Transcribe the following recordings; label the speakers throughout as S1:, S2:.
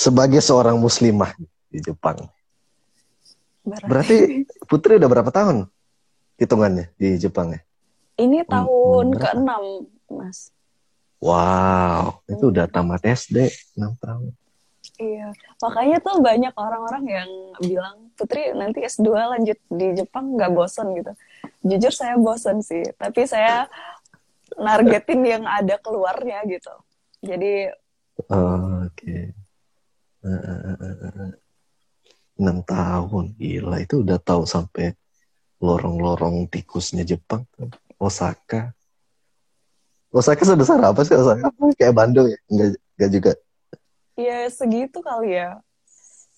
S1: sebagai seorang muslimah di Jepang. Berarti Putri udah berapa tahun hitungannya di Jepang ya?
S2: Ini tahun hmm, ke-6, Mas.
S1: Wow, itu udah tamat SD 6 tahun.
S2: Iya, makanya tuh banyak orang-orang yang bilang, Putri nanti S2 lanjut di Jepang nggak bosen gitu. Jujur saya bosen sih, tapi saya nargetin yang ada keluarnya gitu. Jadi...
S1: Oh, Oke. Okay. 6 tahun, gila. Itu udah tahu sampai lorong-lorong tikusnya Jepang. Osaka. Osaka sebesar apa sih Osaka? Kayak Bandung ya? Enggak, enggak juga.
S2: Ya segitu kali ya.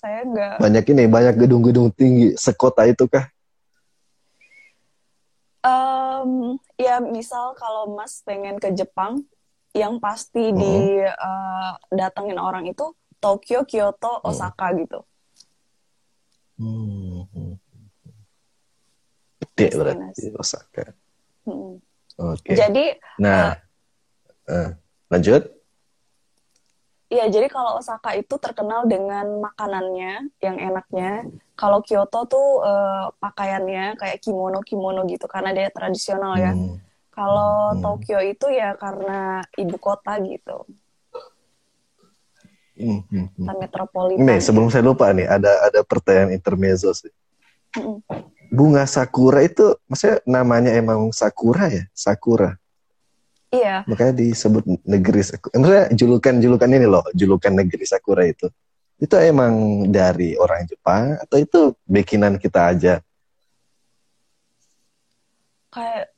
S2: Saya enggak.
S1: Banyak ini, banyak gedung-gedung tinggi. Sekota itu kah?
S2: Um, ya misal kalau Mas pengen ke Jepang, yang pasti hmm. di uh, datengin orang itu Tokyo, Kyoto, hmm. Osaka hmm. gitu.
S1: Hmm. Gede berarti Osaka.
S2: Hmm. Oke. Okay. Jadi.
S1: Nah, uh, uh, lanjut.
S2: Iya, jadi kalau Osaka itu terkenal dengan makanannya yang enaknya. Kalau Kyoto tuh uh, pakaiannya kayak kimono-kimono gitu karena dia tradisional ya. Hmm. Kalau hmm. Tokyo itu ya karena ibu kota gitu.
S1: Hmm, hmm, hmm.
S2: metropolitan.
S1: Nih, sebelum saya lupa nih, ada ada pertanyaan intermezzo sih. Hmm. Bunga sakura itu, maksudnya namanya emang sakura ya? Sakura.
S2: Iya.
S1: Makanya disebut negeri sakura. Maksudnya julukan-julukan ini loh, julukan negeri sakura itu. Itu emang dari orang Jepang atau itu bikinan kita aja?
S2: Kayak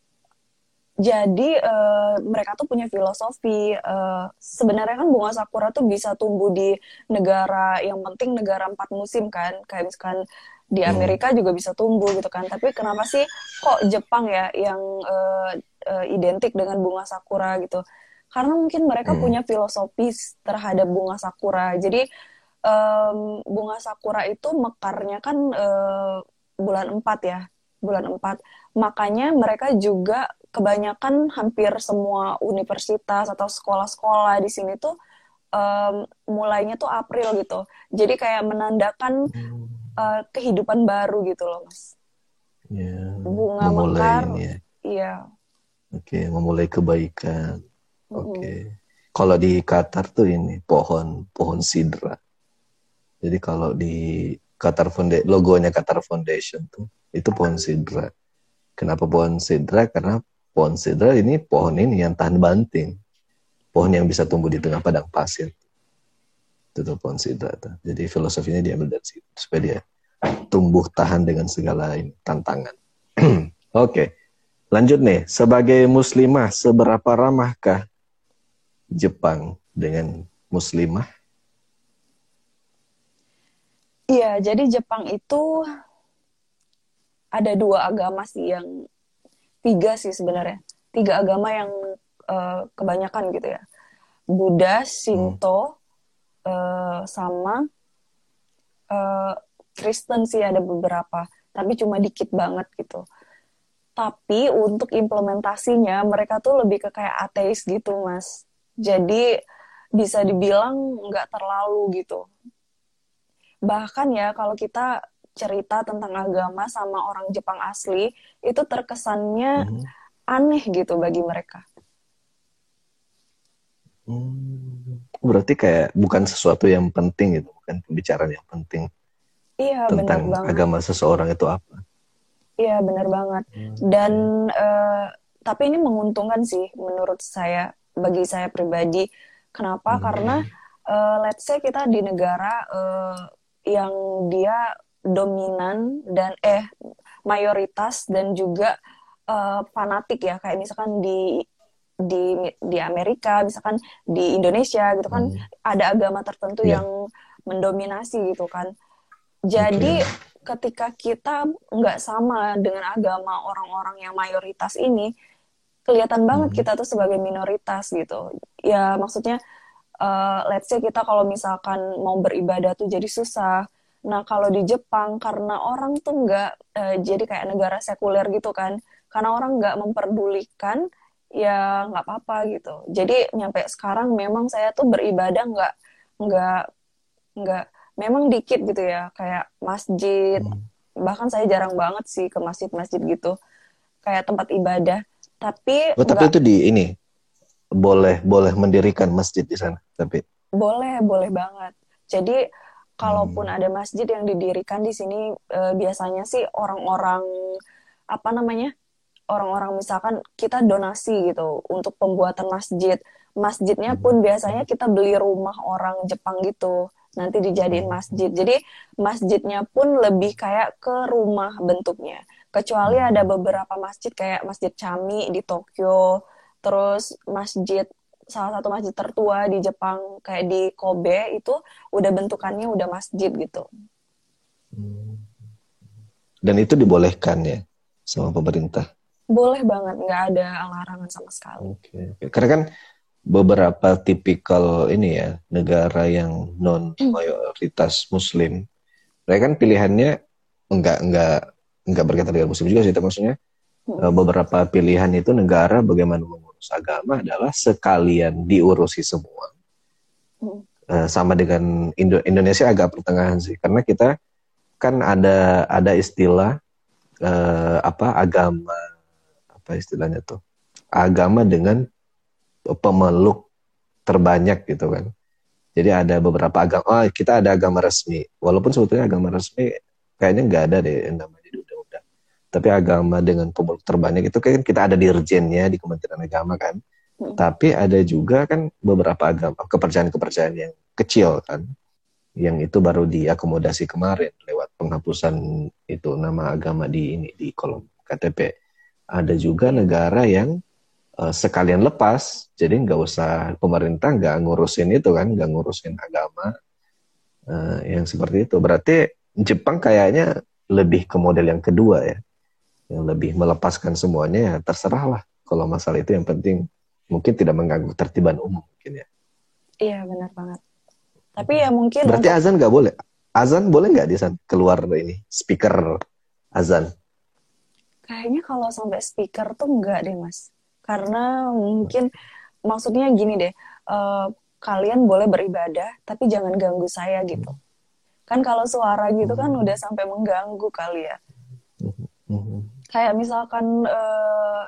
S2: jadi uh, mereka tuh punya filosofi uh, sebenarnya kan bunga sakura tuh bisa tumbuh di negara yang penting negara empat musim kan. Kayak misalkan di hmm. Amerika juga bisa tumbuh gitu kan. Tapi kenapa sih kok Jepang ya yang uh, uh, identik dengan bunga sakura gitu? Karena mungkin mereka hmm. punya filosofi terhadap bunga sakura. Jadi um, bunga sakura itu mekarnya kan uh, bulan empat ya bulan empat. Makanya mereka juga kebanyakan hampir semua universitas atau sekolah-sekolah di sini tuh um, mulainya tuh April gitu. Jadi kayak menandakan uh, kehidupan baru gitu loh, Mas.
S1: Ya,
S2: Bunga mekar. Ya. Iya.
S1: Oke, okay, memulai kebaikan. Oke. Okay. Mm. Kalau di Qatar tuh ini pohon pohon sidra. Jadi kalau di Qatar Foundation, logonya Qatar Foundation tuh itu pohon sidra. Kenapa pohon sidra? Karena pohon sidra ini pohon ini yang tahan banting. Pohon yang bisa tumbuh di tengah padang pasir. Itu tuh pohon sidra. Tuh. Jadi filosofinya diambil dari situ. Supaya dia tumbuh tahan dengan segala tantangan. Oke. okay. Lanjut nih. Sebagai muslimah, seberapa ramahkah Jepang dengan muslimah?
S2: Iya, jadi Jepang itu ada dua agama sih yang tiga sih sebenarnya. Tiga agama yang uh, kebanyakan gitu ya. Buddha, Shinto, hmm. uh, sama uh, Kristen sih ada beberapa tapi cuma dikit banget gitu. Tapi untuk implementasinya mereka tuh lebih ke kayak ateis gitu mas. Jadi bisa dibilang nggak terlalu gitu. Bahkan ya kalau kita cerita tentang agama sama orang Jepang asli itu terkesannya hmm. aneh gitu bagi mereka.
S1: Hmm, berarti kayak bukan sesuatu yang penting gitu, bukan pembicaraan yang penting.
S2: Iya,
S1: tentang
S2: benar banget.
S1: agama seseorang itu apa?
S2: Iya, benar banget. Hmm. Dan uh, tapi ini menguntungkan sih menurut saya bagi saya pribadi. Kenapa? Hmm. Karena uh, let's say kita di negara uh, yang dia dominan dan eh mayoritas dan juga uh, fanatik ya kayak misalkan di di di Amerika misalkan di Indonesia gitu kan hmm. ada agama tertentu yeah. yang mendominasi gitu kan jadi okay. ketika kita nggak sama dengan agama orang-orang yang mayoritas ini kelihatan banget hmm. kita tuh sebagai minoritas gitu ya maksudnya uh, let's say kita kalau misalkan mau beribadah tuh jadi susah Nah, kalau di Jepang karena orang tuh nggak uh, jadi kayak negara sekuler gitu kan, karena orang nggak memperdulikan, ya nggak apa-apa gitu. Jadi nyampe sekarang memang saya tuh beribadah nggak nggak nggak memang dikit gitu ya kayak masjid hmm. bahkan saya jarang banget sih ke masjid-masjid gitu kayak tempat ibadah tapi
S1: oh, tapi itu di ini boleh boleh mendirikan masjid di sana tapi
S2: boleh boleh banget jadi kalaupun hmm. ada masjid yang didirikan di sini e, biasanya sih orang-orang apa namanya orang-orang misalkan kita donasi gitu untuk pembuatan masjid. Masjidnya pun biasanya kita beli rumah orang Jepang gitu nanti dijadiin masjid. Jadi masjidnya pun lebih kayak ke rumah bentuknya. Kecuali ada beberapa masjid kayak masjid Chami di Tokyo terus masjid salah satu masjid tertua di Jepang kayak di Kobe itu udah bentukannya udah masjid gitu.
S1: Dan itu dibolehkan ya sama pemerintah?
S2: Boleh banget, nggak ada larangan sama sekali.
S1: Oke, okay. karena kan beberapa tipikal ini ya negara yang non mayoritas Muslim, mereka kan pilihannya enggak enggak enggak berkaitan dengan Muslim juga sih, maksudnya hmm. beberapa pilihan itu negara bagaimana mengurus agama adalah sekalian diurusi semua. Hmm. sama dengan Indo Indonesia agak pertengahan sih, karena kita kan ada ada istilah uh, apa agama apa istilahnya tuh agama dengan pemeluk terbanyak gitu kan. Jadi ada beberapa agama, oh kita ada agama resmi. Walaupun sebetulnya agama resmi kayaknya nggak ada deh namanya. Tapi agama dengan pemeluk terbanyak itu kan kita ada dirjennya di Kementerian Agama kan. Hmm. Tapi ada juga kan beberapa agama kepercayaan-kepercayaan yang kecil kan, yang itu baru diakomodasi kemarin lewat penghapusan itu nama agama di ini di kolom KTP. Ada juga negara yang uh, sekalian lepas jadi nggak usah pemerintah nggak ngurusin itu kan nggak ngurusin agama uh, yang seperti itu berarti Jepang kayaknya lebih ke model yang kedua ya yang lebih melepaskan semuanya ya terserah lah kalau masalah itu yang penting mungkin tidak mengganggu tertiban umum mungkin ya.
S2: Iya benar banget. Tapi ya mungkin
S1: berarti untuk... azan nggak boleh? Azan boleh nggak di sana? Keluar ini speaker azan?
S2: Kayaknya kalau sampai speaker tuh enggak deh mas. Karena mungkin maksudnya gini deh uh, kalian boleh beribadah tapi jangan ganggu saya gitu. Kan kalau suara gitu kan hmm. udah sampai mengganggu kali ya kayak misalkan uh,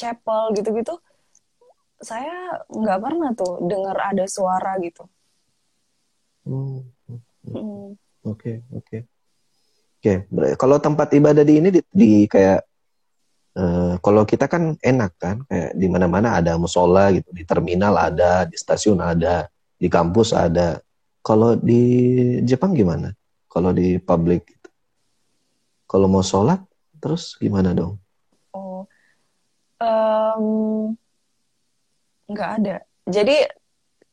S2: chapel gitu-gitu saya nggak pernah tuh dengar ada suara gitu
S1: hmm. oke oke oke kalau tempat ibadah di ini di, di kayak Uh, kalau kita kan enak kan, kayak di mana-mana ada musola gitu, di terminal ada, di stasiun ada, di kampus ada. Kalau di Jepang gimana? Kalau di publik gitu. Kalau mau sholat, terus gimana dong?
S2: Oh, um, nggak ada. Jadi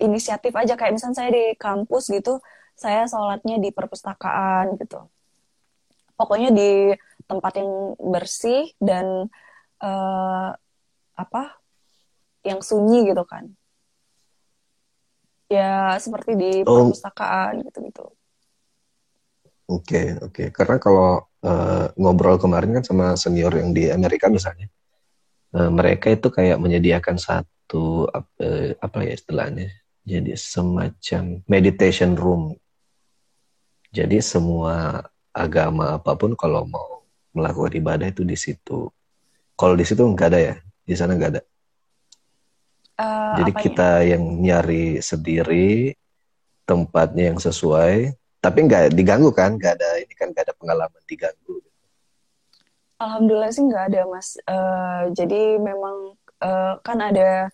S2: inisiatif aja kayak misalnya saya di kampus gitu, saya sholatnya di perpustakaan gitu. Pokoknya di tempat yang bersih dan uh, apa yang sunyi gitu kan ya seperti di oh. perpustakaan gitu gitu
S1: oke okay, oke okay. karena kalau uh, ngobrol kemarin kan sama senior yang di Amerika misalnya. Uh, mereka itu kayak menyediakan satu uh, apa ya istilahnya? Jadi semacam meditation room. Jadi semua agama apa pun kalau mau melakukan ibadah itu di situ. Kalau di situ nggak ada ya, di sana nggak ada. Uh, Jadi kita yang nyari sendiri tempatnya yang sesuai, tapi nggak diganggu kan, nggak ada ini kan nggak ada pengalaman diganggu.
S2: Alhamdulillah sih nggak ada mas. Uh, jadi memang uh, kan ada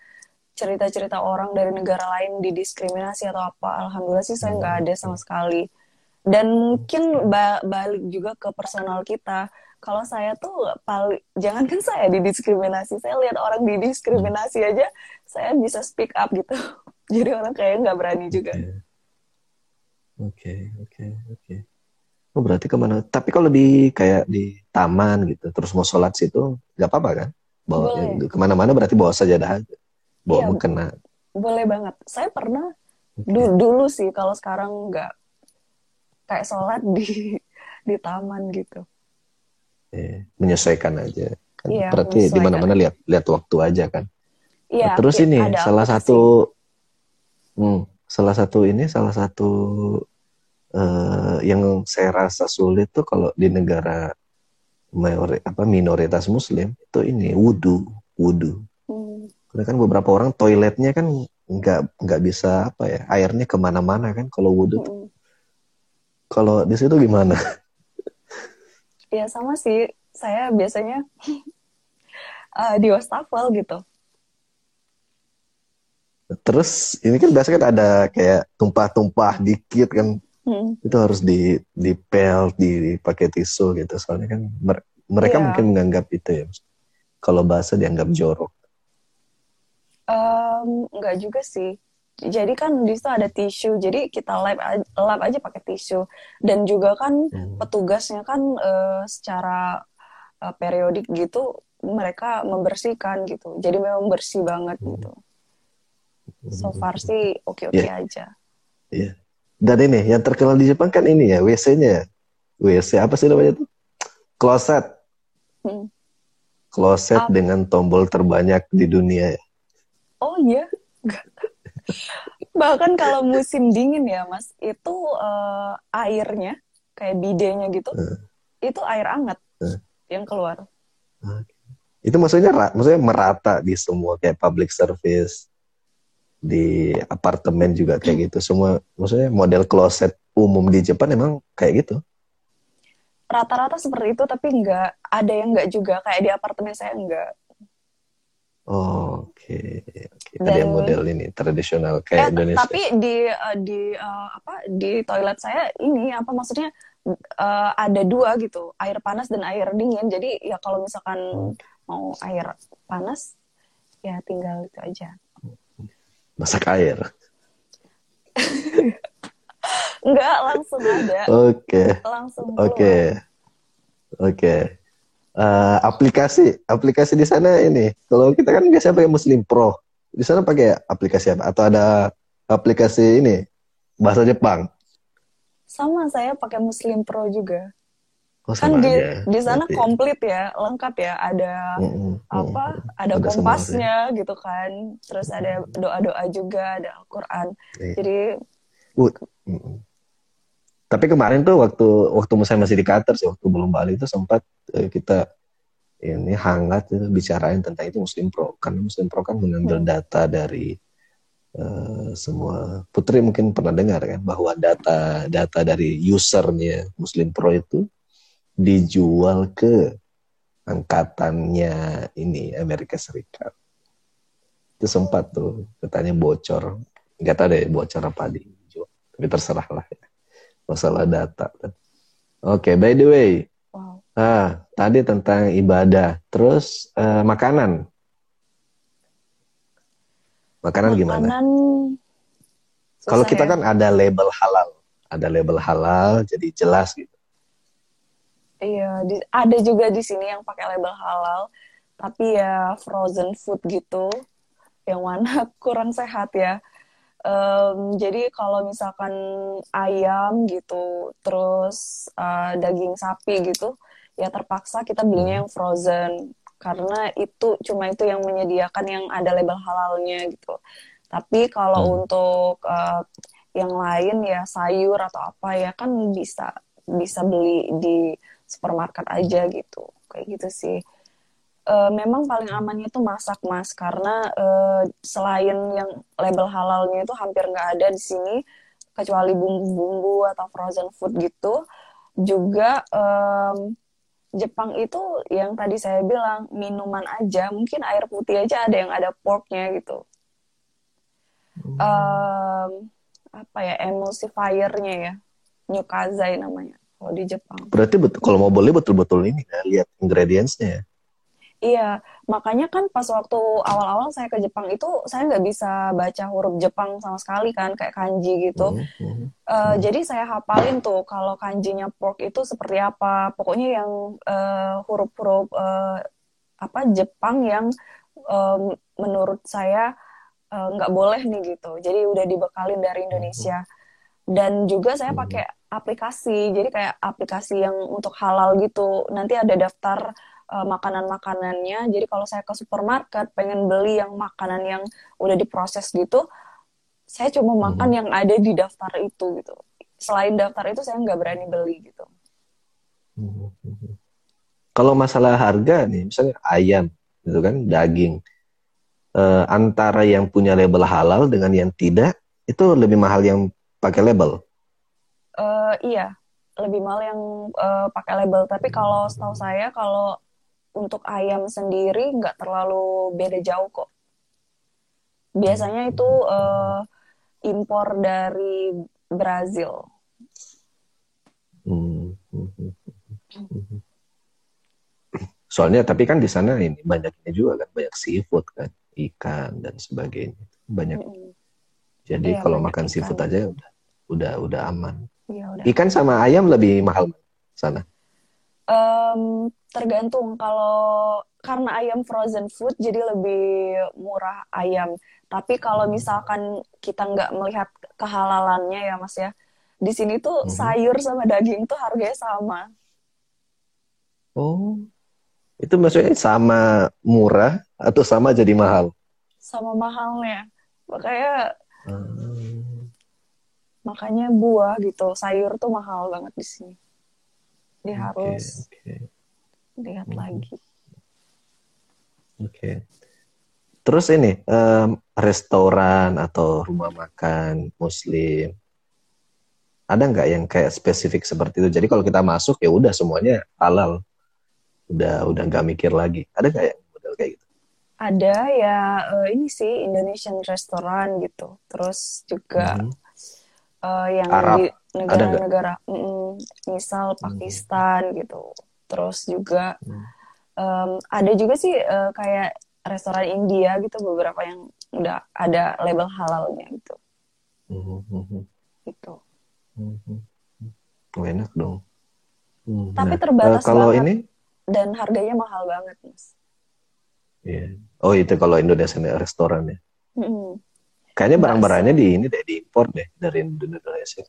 S2: cerita-cerita orang dari negara lain didiskriminasi atau apa. Alhamdulillah sih saya nggak ada sama sekali. Dan mungkin ba balik juga ke personal kita kalau saya tuh paling jangankan saya didiskriminasi saya lihat orang didiskriminasi aja saya bisa speak up gitu jadi orang kayak nggak berani juga
S1: oke oke oke. Oh berarti ke mana? Tapi kalau di kayak di taman gitu terus mau sholat situ nggak apa-apa kan? Bawa ya, ke mana-mana berarti bawa saja dah. Bawa iya, mukena
S2: boleh. banget. Saya pernah okay. dulu, dulu sih kalau sekarang nggak kayak sholat di di taman gitu.
S1: Ya, menyesuaikan aja kan? Iya, berarti di mana-mana lihat lihat waktu aja kan? Iya, nah, terus ini salah satu hmm, salah satu ini salah satu uh, yang saya rasa sulit tuh kalau di negara mayori, apa minoritas muslim itu ini wudhu wudhu hmm. karena kan beberapa orang toiletnya kan nggak nggak bisa apa ya airnya ke mana-mana kan kalau wudhu hmm. kalau di situ gimana?
S2: Ya sama sih. Saya biasanya uh, di wastafel gitu
S1: terus ini kan biasanya kan ada kayak tumpah-tumpah dikit kan. Hmm. itu harus di di pel di pakai tisu gitu. Soalnya kan mereka yeah. mungkin menganggap itu ya. Kalau bahasa dianggap jorok.
S2: Um, enggak juga sih. Jadi kan di situ ada tisu. Jadi kita lap lap aja pakai tisu. Dan juga kan hmm. petugasnya kan uh, secara uh, periodik gitu mereka membersihkan gitu. Jadi memang bersih banget hmm. gitu so far sih oke oke yeah. aja.
S1: Iya. Yeah. Dan ini yang terkenal di Jepang kan ini ya WC-nya. WC apa sih namanya tuh? Kloset. Hmm. Kloset Up. dengan tombol terbanyak di dunia. Ya.
S2: Oh iya. Bahkan kalau musim dingin ya Mas, itu uh, airnya kayak bidenya gitu, uh. itu air hangat uh. yang keluar.
S1: Okay. Itu maksudnya maksudnya merata di semua kayak public service di apartemen juga kayak gitu semua maksudnya model closet umum di Jepang emang kayak gitu
S2: rata-rata seperti itu tapi nggak ada yang nggak juga kayak di apartemen saya nggak
S1: oh, oke okay. okay. ada yang model ini tradisional kayak eh, Indonesia
S2: tapi di uh, di uh, apa di toilet saya ini apa maksudnya uh, ada dua gitu air panas dan air dingin jadi ya kalau misalkan hmm. mau air panas ya tinggal itu aja
S1: masak air?
S2: Enggak, langsung ada.
S1: Oke. Okay.
S2: Langsung.
S1: Oke. Okay. Oke. Okay. Uh, eh, aplikasi, aplikasi di sana ini. Kalau kita kan biasanya pakai Muslim Pro. Di sana pakai aplikasi apa? Atau ada aplikasi ini bahasa Jepang?
S2: Sama saya pakai Muslim Pro juga. Oh, kan di aja. di sana Berarti. komplit ya lengkap ya ada mm-hmm. apa ada, ada kompasnya ya. gitu kan terus ada doa doa juga ada Al-Quran iya. jadi uh,
S1: tapi kemarin tuh waktu waktu saya masih di Qatar sih waktu belum balik itu sempat eh, kita ini hangat itu bicarain tentang itu Muslim Pro karena Muslim Pro kan mengambil hmm. data dari uh, semua putri mungkin pernah dengar kan bahwa data data dari usernya Muslim Pro itu dijual ke angkatannya ini Amerika Serikat. Itu sempat tuh katanya bocor. Nggak tahu deh bocor apa dijual. Tapi terserah lah ya. Masalah data. Oke, okay, by the way. Wow. Ah, tadi tentang ibadah. Terus uh, makanan. Makanan, makanan gimana? Kalau kita ya? kan ada label halal. Ada label halal, jadi jelas gitu
S2: Iya, di, ada juga di sini yang pakai label halal, tapi ya frozen food gitu, yang mana kurang sehat ya. Um, jadi kalau misalkan ayam gitu, terus uh, daging sapi gitu, ya terpaksa kita belinya hmm. yang frozen karena itu cuma itu yang menyediakan yang ada label halalnya gitu. Tapi kalau hmm. untuk uh, yang lain ya sayur atau apa ya kan bisa bisa beli di supermarket aja gitu. Kayak gitu sih. E, memang paling amannya itu masak mas karena e, selain yang label halalnya itu hampir nggak ada di sini kecuali bumbu-bumbu atau frozen food gitu. Juga e, Jepang itu yang tadi saya bilang minuman aja mungkin air putih aja ada yang ada porknya gitu. Hmm. um, apa ya emulsifiernya ya. Nyukazai namanya kalau di Jepang.
S1: Berarti betul kalau mau beli betul-betul ini ya lihat ingredientsnya ya.
S2: Iya, makanya kan pas waktu awal-awal saya ke Jepang itu saya nggak bisa baca huruf Jepang sama sekali kan kayak kanji gitu. Mm -hmm. uh. Jadi saya hafalin tuh kalau kanjinya pork itu seperti apa. Pokoknya yang uh, huruf-huruf uh, apa Jepang yang uh, menurut saya nggak uh, boleh nih gitu. Jadi udah dibekalin dari Indonesia. Dan juga saya pakai aplikasi jadi kayak aplikasi yang untuk halal gitu nanti ada daftar uh, makanan-makanannya jadi kalau saya ke supermarket pengen beli yang makanan yang udah diproses gitu saya cuma makan hmm. yang ada di daftar itu gitu selain daftar itu saya nggak berani beli gitu.
S1: Kalau masalah harga nih, misalnya ayam, gitu kan, daging, eh, antara yang punya label halal dengan yang tidak, itu lebih mahal yang pakai label.
S2: Uh, iya, lebih mahal yang uh, pakai label. Tapi kalau setahu saya, kalau untuk ayam sendiri nggak terlalu beda jauh kok. Biasanya itu uh, impor dari Brazil.
S1: Hmm. Soalnya tapi kan di sana ini banyaknya juga kan banyak seafood kan, ikan dan sebagainya. Banyak. Hmm. Jadi iya, kalau makan ikan. seafood aja udah udah udah aman. Ya, udah. Ikan sama ayam lebih mahal sana.
S2: Um, tergantung kalau karena ayam frozen food jadi lebih murah ayam. Tapi kalau misalkan kita nggak melihat kehalalannya ya mas ya, di sini tuh hmm. sayur sama daging tuh harganya sama.
S1: Oh, itu maksudnya sama murah atau sama jadi mahal?
S2: Sama mahalnya. Makanya hmm. Makanya buah gitu, sayur tuh mahal banget di sini. Dia okay, harus okay. lihat hmm. lagi.
S1: Oke. Okay. Terus ini um, restoran atau rumah makan Muslim ada nggak yang kayak spesifik seperti itu? Jadi kalau kita masuk ya udah semuanya halal udah udah nggak mikir lagi ada nggak yang model kayak gitu
S2: ada ya uh, ini sih Indonesian restoran gitu terus juga hmm. Uh, yang Arab. di negara-negara mm, misal hmm. Pakistan hmm. gitu terus juga hmm. um, ada juga sih uh, kayak restoran India gitu beberapa yang udah ada label halalnya gitu hmm. hmm, hmm. gitu
S1: hmm. Oh, enak dong
S2: hmm. tapi nah, terbatas uh, kalau banget. ini dan harganya mahal banget mas.
S1: Iya. Oh itu kalau Indonesia restoran ya. Kayaknya barang-barangnya di ini deh diimpor deh dari Indonesia.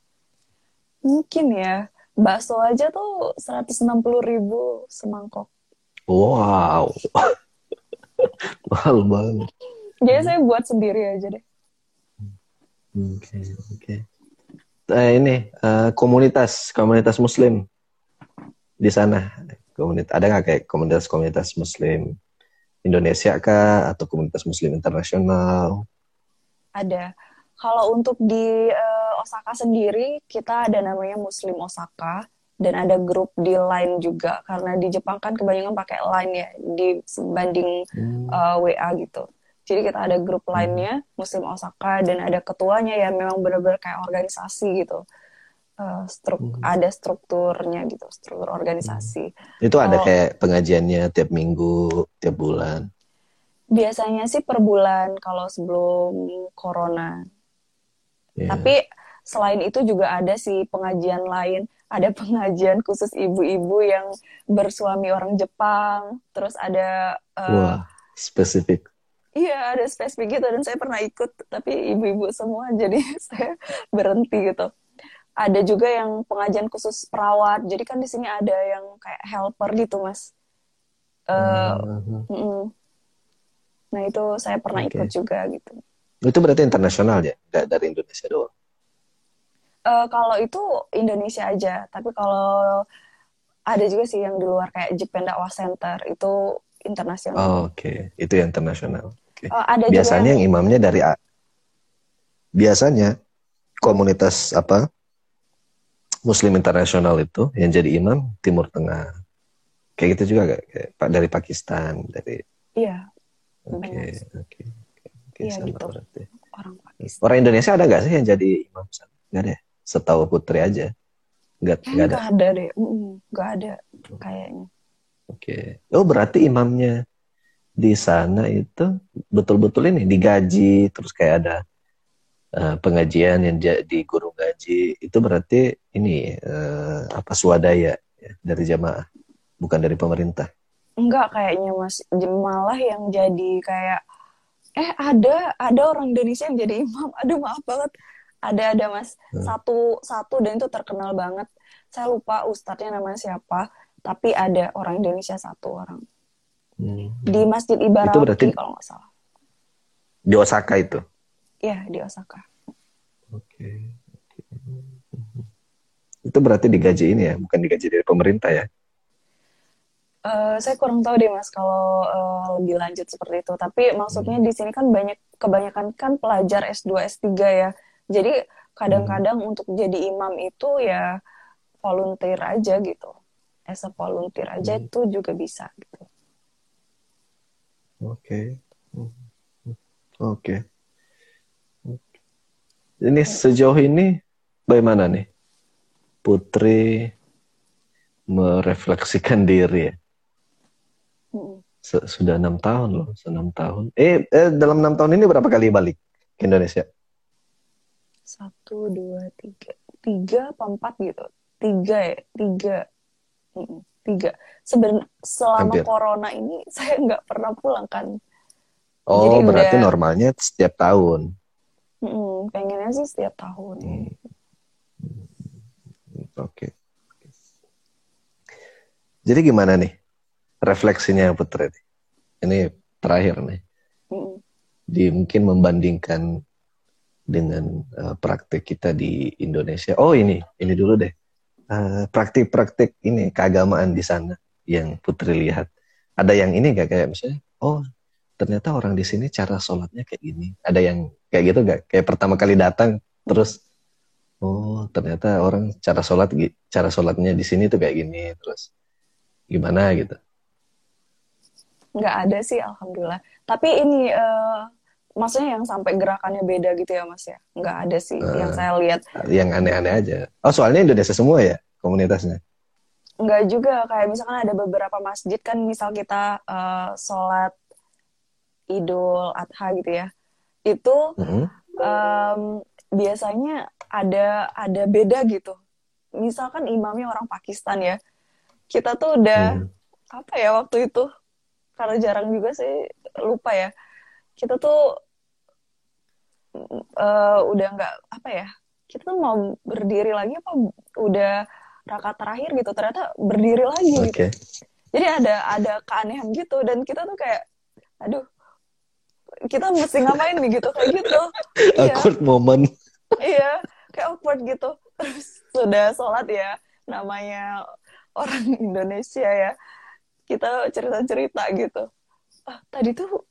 S2: Mungkin ya. Bakso aja tuh 160 ribu semangkok.
S1: Wow. mahal banget.
S2: Jadi saya buat sendiri aja deh.
S1: Oke, okay, oke. Okay. Uh, ini uh, komunitas komunitas Muslim di sana komunitas ada nggak kayak komunitas-komunitas Muslim Indonesia kah atau komunitas Muslim internasional?
S2: Ada. Kalau untuk di uh, Osaka sendiri kita ada namanya Muslim Osaka dan ada grup di Line juga karena di Jepang kan kebanyakan pakai Line ya dibanding hmm. uh, eh, WA gitu. Jadi kita ada grup hmm. lainnya Muslim Osaka dan ada ketuanya ya memang benar-benar kayak organisasi gitu uh, struk hmm. ada strukturnya gitu struktur organisasi
S1: hmm. itu ada kayak pengajiannya tiap minggu tiap bulan
S2: biasanya sih per bulan kalau sebelum corona. Yeah. tapi selain itu juga ada sih pengajian lain. Ada pengajian khusus ibu-ibu yang bersuami orang Jepang. Terus ada
S1: uh, wah spesifik.
S2: Iya ada spesifik gitu. Dan saya pernah ikut tapi ibu-ibu semua jadi saya berhenti gitu. Ada juga yang pengajian khusus perawat. Jadi kan di sini ada yang kayak helper gitu mas. Uh, uh, uh, nah itu saya pernah okay. ikut juga gitu
S1: itu berarti internasional ya nggak dari Indonesia doang
S2: uh, kalau itu Indonesia aja tapi kalau ada juga sih yang di luar kayak Japan Dakwah Center itu internasional
S1: oh, oke okay. itu yang internasional okay. uh, ada biasanya yang... yang imamnya dari biasanya komunitas apa Muslim internasional itu yang jadi imam Timur Tengah. Kayak gitu juga kayak Pak dari Pakistan, dari
S2: Iya.
S1: Oke, oke. Oke,
S2: iya, gitu. berarti.
S1: Orang Pakistan. Orang Indonesia ada nggak sih yang jadi imam? Gak ada. Setahu Putri aja.
S2: Nggak, nggak ada. ada deh. Nggak ada kayaknya.
S1: Oke. Oh, berarti imamnya di sana itu betul-betul ini digaji terus kayak ada uh, pengajian yang jadi guru gaji itu berarti ini uh, apa swadaya ya, dari jamaah bukan dari pemerintah
S2: enggak kayaknya mas malah yang jadi kayak eh ada ada orang Indonesia yang jadi imam aduh maaf banget ada ada mas hmm. satu satu dan itu terkenal banget saya lupa ustadznya namanya siapa tapi ada orang Indonesia satu orang hmm. di masjid Ibaraki itu berarti kalau nggak salah
S1: di Osaka itu
S2: Iya, di Osaka.
S1: Oke. Okay. Itu berarti digaji ini ya, bukan digaji dari pemerintah ya?
S2: Uh, saya kurang tahu deh mas kalau uh, lebih lanjut seperti itu. Tapi maksudnya hmm. di sini kan banyak kebanyakan kan pelajar S2 S3 ya. Jadi kadang-kadang hmm. untuk jadi imam itu ya volunteer aja gitu. As a volunteer aja hmm. itu juga bisa gitu.
S1: Oke. Okay. Hmm. Oke. Okay. Ini sejauh ini bagaimana nih Putri merefleksikan diri ya? Sudah enam tahun loh, enam tahun. Eh, eh, dalam enam tahun ini berapa kali balik ke Indonesia?
S2: Satu, dua, tiga, tiga apa empat gitu? Tiga ya, tiga, tiga. Seben selama Hampir. corona ini saya nggak pernah pulang kan.
S1: Oh, Jadi berarti udah, normalnya setiap tahun.
S2: Mm, pengennya sih setiap tahun. Hmm.
S1: Oke. Okay. Jadi gimana nih refleksinya Putri? Ini terakhir nih. Mm. Di mungkin membandingkan dengan uh, praktik kita di Indonesia. Oh ini, ini dulu deh. Eh, praktik-praktik uh, ini keagamaan di sana yang Putri lihat. Ada yang ini gak kayak misalnya, oh ternyata orang di sini cara sholatnya kayak gini. Ada yang kayak gitu gak? Kayak pertama kali datang terus, oh ternyata orang cara sholat cara sholatnya di sini tuh kayak gini. Terus gimana gitu?
S2: Nggak ada sih, alhamdulillah. Tapi ini uh, maksudnya yang sampai gerakannya beda gitu ya mas ya? Nggak ada sih uh, yang saya lihat.
S1: Yang aneh-aneh aja. Oh soalnya Indonesia semua ya komunitasnya?
S2: Enggak juga, kayak misalkan ada beberapa masjid kan misal kita uh, sholat Idul Adha gitu ya itu mm-hmm. um, biasanya ada ada beda gitu misalkan imamnya orang Pakistan ya kita tuh udah mm. apa ya waktu itu karena jarang juga sih lupa ya kita tuh uh, udah nggak apa ya kita tuh mau berdiri lagi apa udah rakaat terakhir gitu ternyata berdiri lagi okay. gitu jadi ada ada keanehan gitu dan kita tuh kayak aduh kita mesti ngapain nih gitu kayak gitu
S1: iya. awkward iya. moment
S2: iya kayak awkward gitu terus sudah sholat ya namanya orang Indonesia ya kita cerita cerita gitu. Ah tadi tuh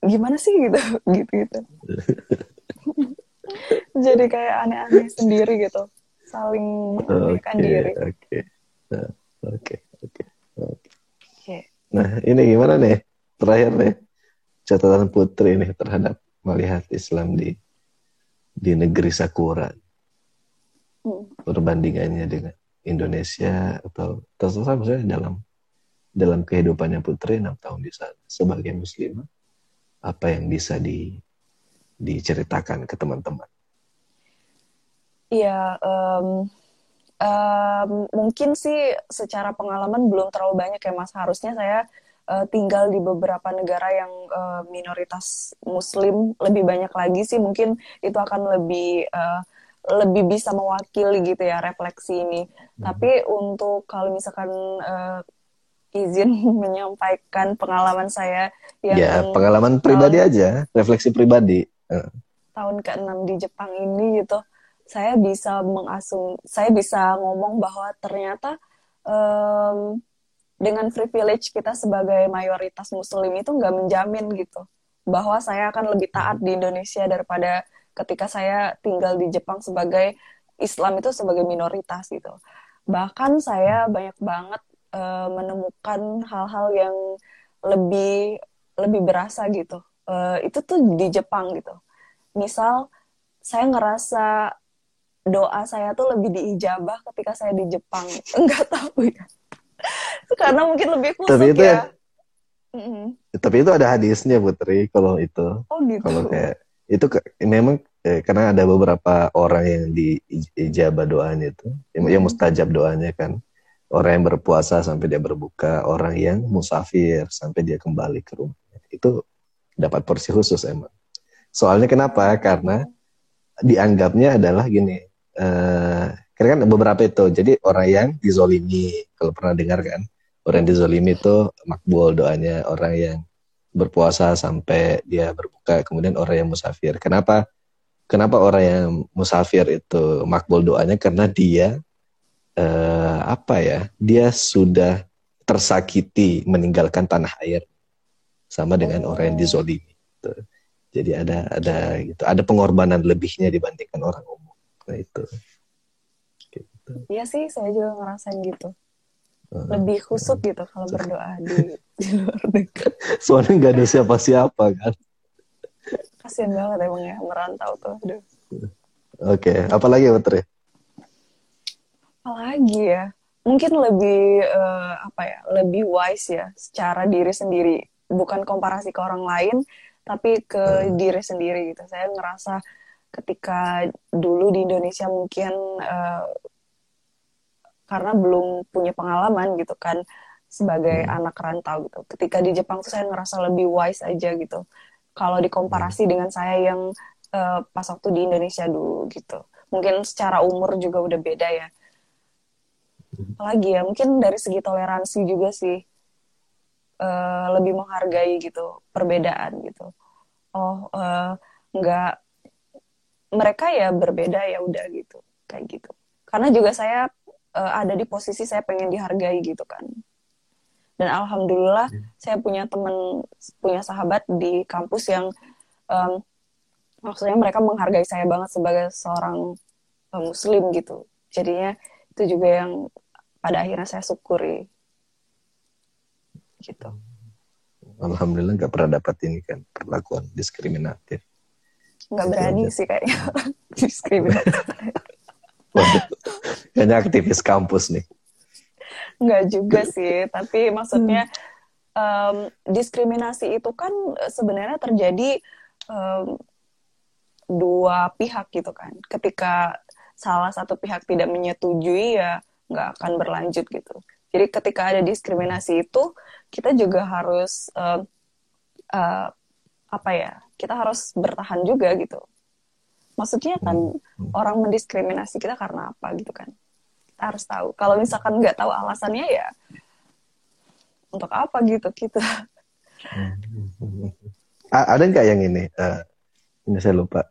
S2: gimana sih gitu gitu gitu. Jadi kayak aneh-aneh sendiri gitu saling menanyakan okay, diri.
S1: oke. Nah, oke oke oke. Nah ini gimana nih? Terakhir nih catatan Putri ini terhadap melihat Islam di di negeri Sakura? Hmm. Perbandingannya dengan Indonesia atau terserah misalnya dalam dalam kehidupannya Putri enam tahun di sana sebagai muslimah apa yang bisa di diceritakan ke teman-teman?
S2: Iya, um, um, mungkin sih secara pengalaman belum terlalu banyak ya Mas. Harusnya saya uh, tinggal di beberapa negara yang uh, minoritas Muslim lebih banyak lagi sih mungkin itu akan lebih uh, lebih bisa mewakili gitu ya refleksi ini. Hmm. Tapi untuk kalau misalkan uh, izin menyampaikan pengalaman saya
S1: yang ya pengalaman pribadi tahun, aja, refleksi pribadi.
S2: Tahun ke-6 di Jepang ini gitu, saya bisa mengasum, saya bisa ngomong bahwa ternyata um, dengan privilege kita sebagai mayoritas muslim itu nggak menjamin gitu bahwa saya akan lebih taat di Indonesia daripada ketika saya tinggal di Jepang sebagai Islam itu sebagai minoritas gitu. Bahkan saya banyak banget uh, menemukan hal-hal yang lebih lebih berasa gitu. Uh, itu tuh di Jepang gitu. Misal saya ngerasa doa saya tuh lebih diijabah ketika saya di Jepang. Enggak tahu ya karena mungkin lebih khusus tapi itu ya.
S1: Mm-hmm. Tapi itu ada hadisnya Putri kalau itu.
S2: Oh gitu.
S1: Kalau kayak itu ke, memang eh, karena ada beberapa orang yang diijabah doanya itu, mm-hmm. yang mustajab doanya kan. Orang yang berpuasa sampai dia berbuka, orang yang musafir sampai dia kembali ke rumah. Itu dapat porsi khusus emang. Soalnya kenapa? Karena dianggapnya adalah gini, eh, karena kan beberapa itu. Jadi orang yang dizolimi, kalau pernah dengar kan, orang yang dizolimi itu makbul doanya. Orang yang berpuasa sampai dia berbuka, kemudian orang yang musafir. Kenapa? Kenapa orang yang musafir itu makbul doanya? Karena dia uh, apa ya dia sudah tersakiti meninggalkan tanah air sama dengan oh. orang yang dizolimi. Gitu. jadi ada ada gitu. Ada pengorbanan lebihnya dibandingkan orang umum. Nah itu.
S2: Gitu. Iya sih saya juga ngerasain gitu. Lebih khusuk gitu kalau berdoa di, di luar negeri.
S1: Soalnya nggak ada siapa-siapa kan?
S2: Kasian banget emang ya merantau tuh. Aduh.
S1: Oke okay. apalagi Putri
S2: apalagi ya? Mungkin lebih uh, apa ya lebih wise ya secara diri sendiri. Bukan komparasi ke orang lain tapi ke hmm. diri sendiri gitu. Saya ngerasa ketika dulu di Indonesia mungkin uh, karena belum punya pengalaman gitu kan sebagai hmm. anak rantau gitu. Ketika di Jepang tuh saya ngerasa lebih wise aja gitu. Kalau dikomparasi hmm. dengan saya yang uh, pas waktu di Indonesia dulu gitu. Mungkin secara umur juga udah beda ya apalagi ya mungkin dari segi toleransi juga sih uh, lebih menghargai gitu perbedaan gitu. Oh uh, nggak mereka ya berbeda ya udah gitu kayak gitu. Karena juga saya uh, ada di posisi saya pengen dihargai gitu kan. Dan alhamdulillah hmm. saya punya teman punya sahabat di kampus yang um, maksudnya mereka menghargai saya banget sebagai seorang uh, muslim gitu. Jadinya itu juga yang pada akhirnya saya syukuri. Gitu.
S1: Alhamdulillah nggak pernah dapat ini kan perlakuan diskriminatif.
S2: Nggak berani aja. sih kayaknya. Diskriminatif.
S1: Kayaknya aktivis kampus nih.
S2: Nggak juga sih tapi maksudnya um, diskriminasi itu kan sebenarnya terjadi um, dua pihak gitu kan. Ketika salah satu pihak tidak menyetujui ya nggak akan berlanjut gitu. Jadi ketika ada diskriminasi itu kita juga harus uh, uh, apa ya? Kita harus bertahan juga gitu. Maksudnya kan hmm. orang mendiskriminasi kita karena apa gitu kan? Kita harus tahu. Kalau misalkan nggak tahu alasannya ya untuk apa gitu kita.
S1: Hmm. Ada nggak yang ini? Uh, ini saya lupa.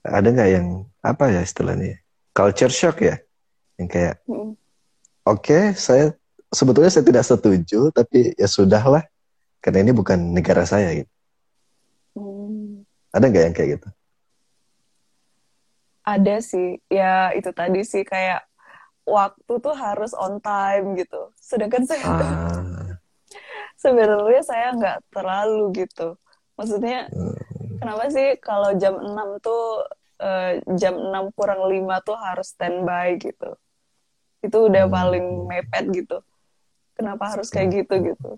S1: Ada nggak yang apa ya istilahnya? Culture shock ya? Yang kayak hmm. oke okay, saya sebetulnya saya tidak setuju tapi ya sudahlah karena ini bukan negara saya gitu hmm. ada nggak yang kayak gitu
S2: ada sih ya itu tadi sih kayak waktu tuh harus on time gitu sedangkan saya ah. sebenarnya saya nggak terlalu gitu maksudnya hmm. kenapa sih kalau jam 6 tuh uh, jam 6 kurang 5 tuh harus standby gitu itu udah hmm. paling mepet gitu kenapa harus kayak hmm. gitu gitu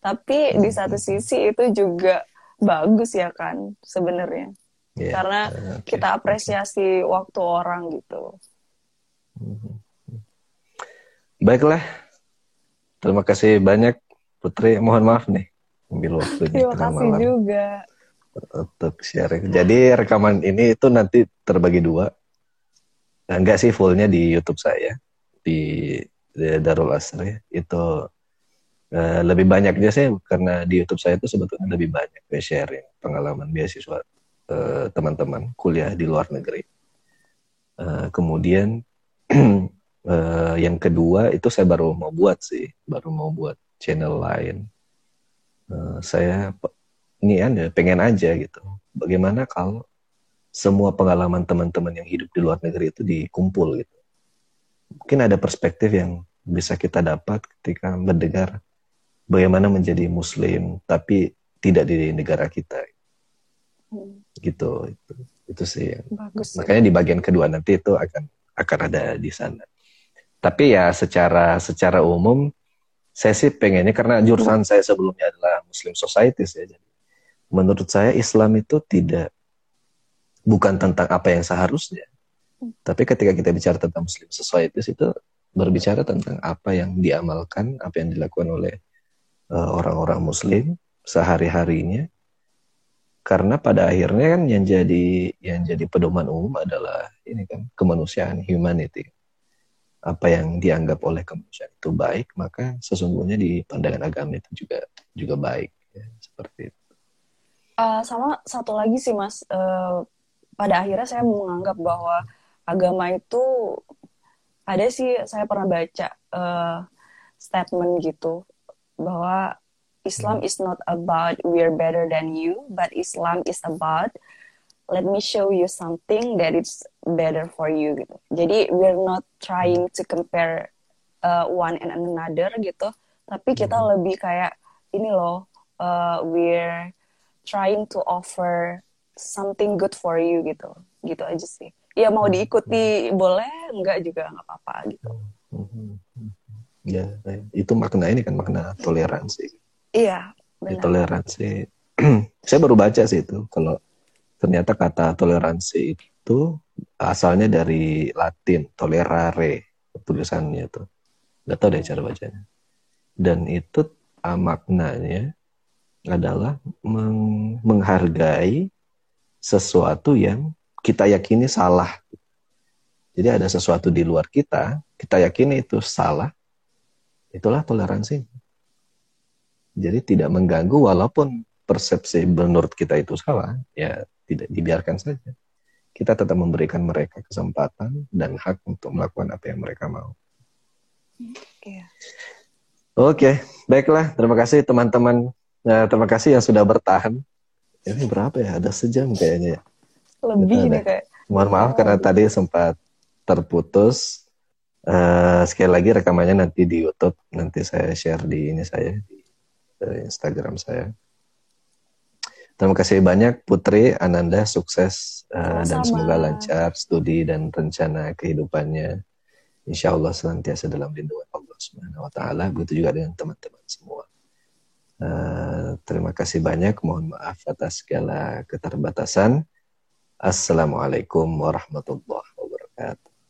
S2: tapi di satu sisi itu juga bagus ya kan sebenarnya yeah. karena okay. kita apresiasi waktu orang gitu
S1: hmm. baiklah terima kasih banyak Putri mohon maaf nih ambil waktunya
S2: terima kasih malam. juga
S1: untuk sharing jadi rekaman ini itu nanti terbagi dua enggak sih fullnya di YouTube saya di, di Darul Asr ya, itu uh, lebih banyaknya sih karena di YouTube saya itu sebetulnya lebih banyak ya sharing pengalaman beasiswa uh, teman-teman kuliah di luar negeri. Uh, kemudian uh, yang kedua itu saya baru mau buat sih, baru mau buat channel lain. Uh, saya ini ya pengen aja gitu. Bagaimana kalau semua pengalaman teman-teman yang hidup di luar negeri itu dikumpul gitu? Mungkin ada perspektif yang bisa kita dapat ketika mendengar bagaimana menjadi muslim tapi tidak di negara kita. Hmm. gitu itu itu sih Bagus, makanya di bagian kedua nanti itu akan akan ada di sana. Tapi ya secara secara umum saya sih pengennya karena jurusan saya sebelumnya adalah Muslim Society ya jadi menurut saya Islam itu tidak bukan tentang apa yang seharusnya tapi ketika kita bicara tentang Muslim society itu berbicara tentang apa yang diamalkan, apa yang dilakukan oleh uh, orang-orang Muslim sehari-harinya. Karena pada akhirnya kan yang jadi yang jadi pedoman umum adalah ini kan kemanusiaan, humanity. Apa yang dianggap oleh kemanusiaan itu baik, maka sesungguhnya di pandangan agama itu juga juga baik, ya, seperti itu.
S2: Uh, sama satu lagi sih mas, uh, pada akhirnya saya menganggap bahwa agama itu ada sih saya pernah baca uh, statement gitu bahwa Islam is not about we're better than you, but Islam is about let me show you something that is better for you gitu. Jadi we're not trying to compare uh, one and another gitu, tapi kita hmm. lebih kayak ini loh, uh, we're trying to offer something good for you gitu, gitu aja sih. Ya mau diikuti boleh enggak juga nggak apa-apa gitu.
S1: Ya itu makna ini kan makna toleransi.
S2: Iya
S1: ya, toleransi. Saya baru baca sih itu kalau ternyata kata toleransi itu asalnya dari Latin tolerare tulisannya itu. Nggak tahu deh cara bacanya. Dan itu uh, maknanya adalah meng menghargai sesuatu yang kita yakini salah. Jadi ada sesuatu di luar kita, kita yakini itu salah, itulah toleransi. Jadi tidak mengganggu walaupun persepsi menurut kita itu salah, ya tidak dibiarkan saja. Kita tetap memberikan mereka kesempatan dan hak untuk melakukan apa yang mereka mau. Oke, okay. baiklah. Terima kasih teman-teman. Nah, terima kasih yang sudah bertahan. Ini berapa ya? Ada sejam kayaknya ya.
S2: Lebih nih kayak.
S1: Mohon maaf karena tadi sempat terputus. Uh, sekali lagi rekamannya nanti di YouTube. Nanti saya share di ini saya di, di Instagram saya. Terima kasih banyak Putri Ananda. Sukses uh, dan semoga lancar studi dan rencana kehidupannya. Insya Allah senantiasa dalam lindungan Allah Subhanahu Wa Taala. Begitu juga dengan teman-teman semua Uh, terima kasih banyak. Mohon maaf atas segala keterbatasan. Assalamualaikum warahmatullahi wabarakatuh.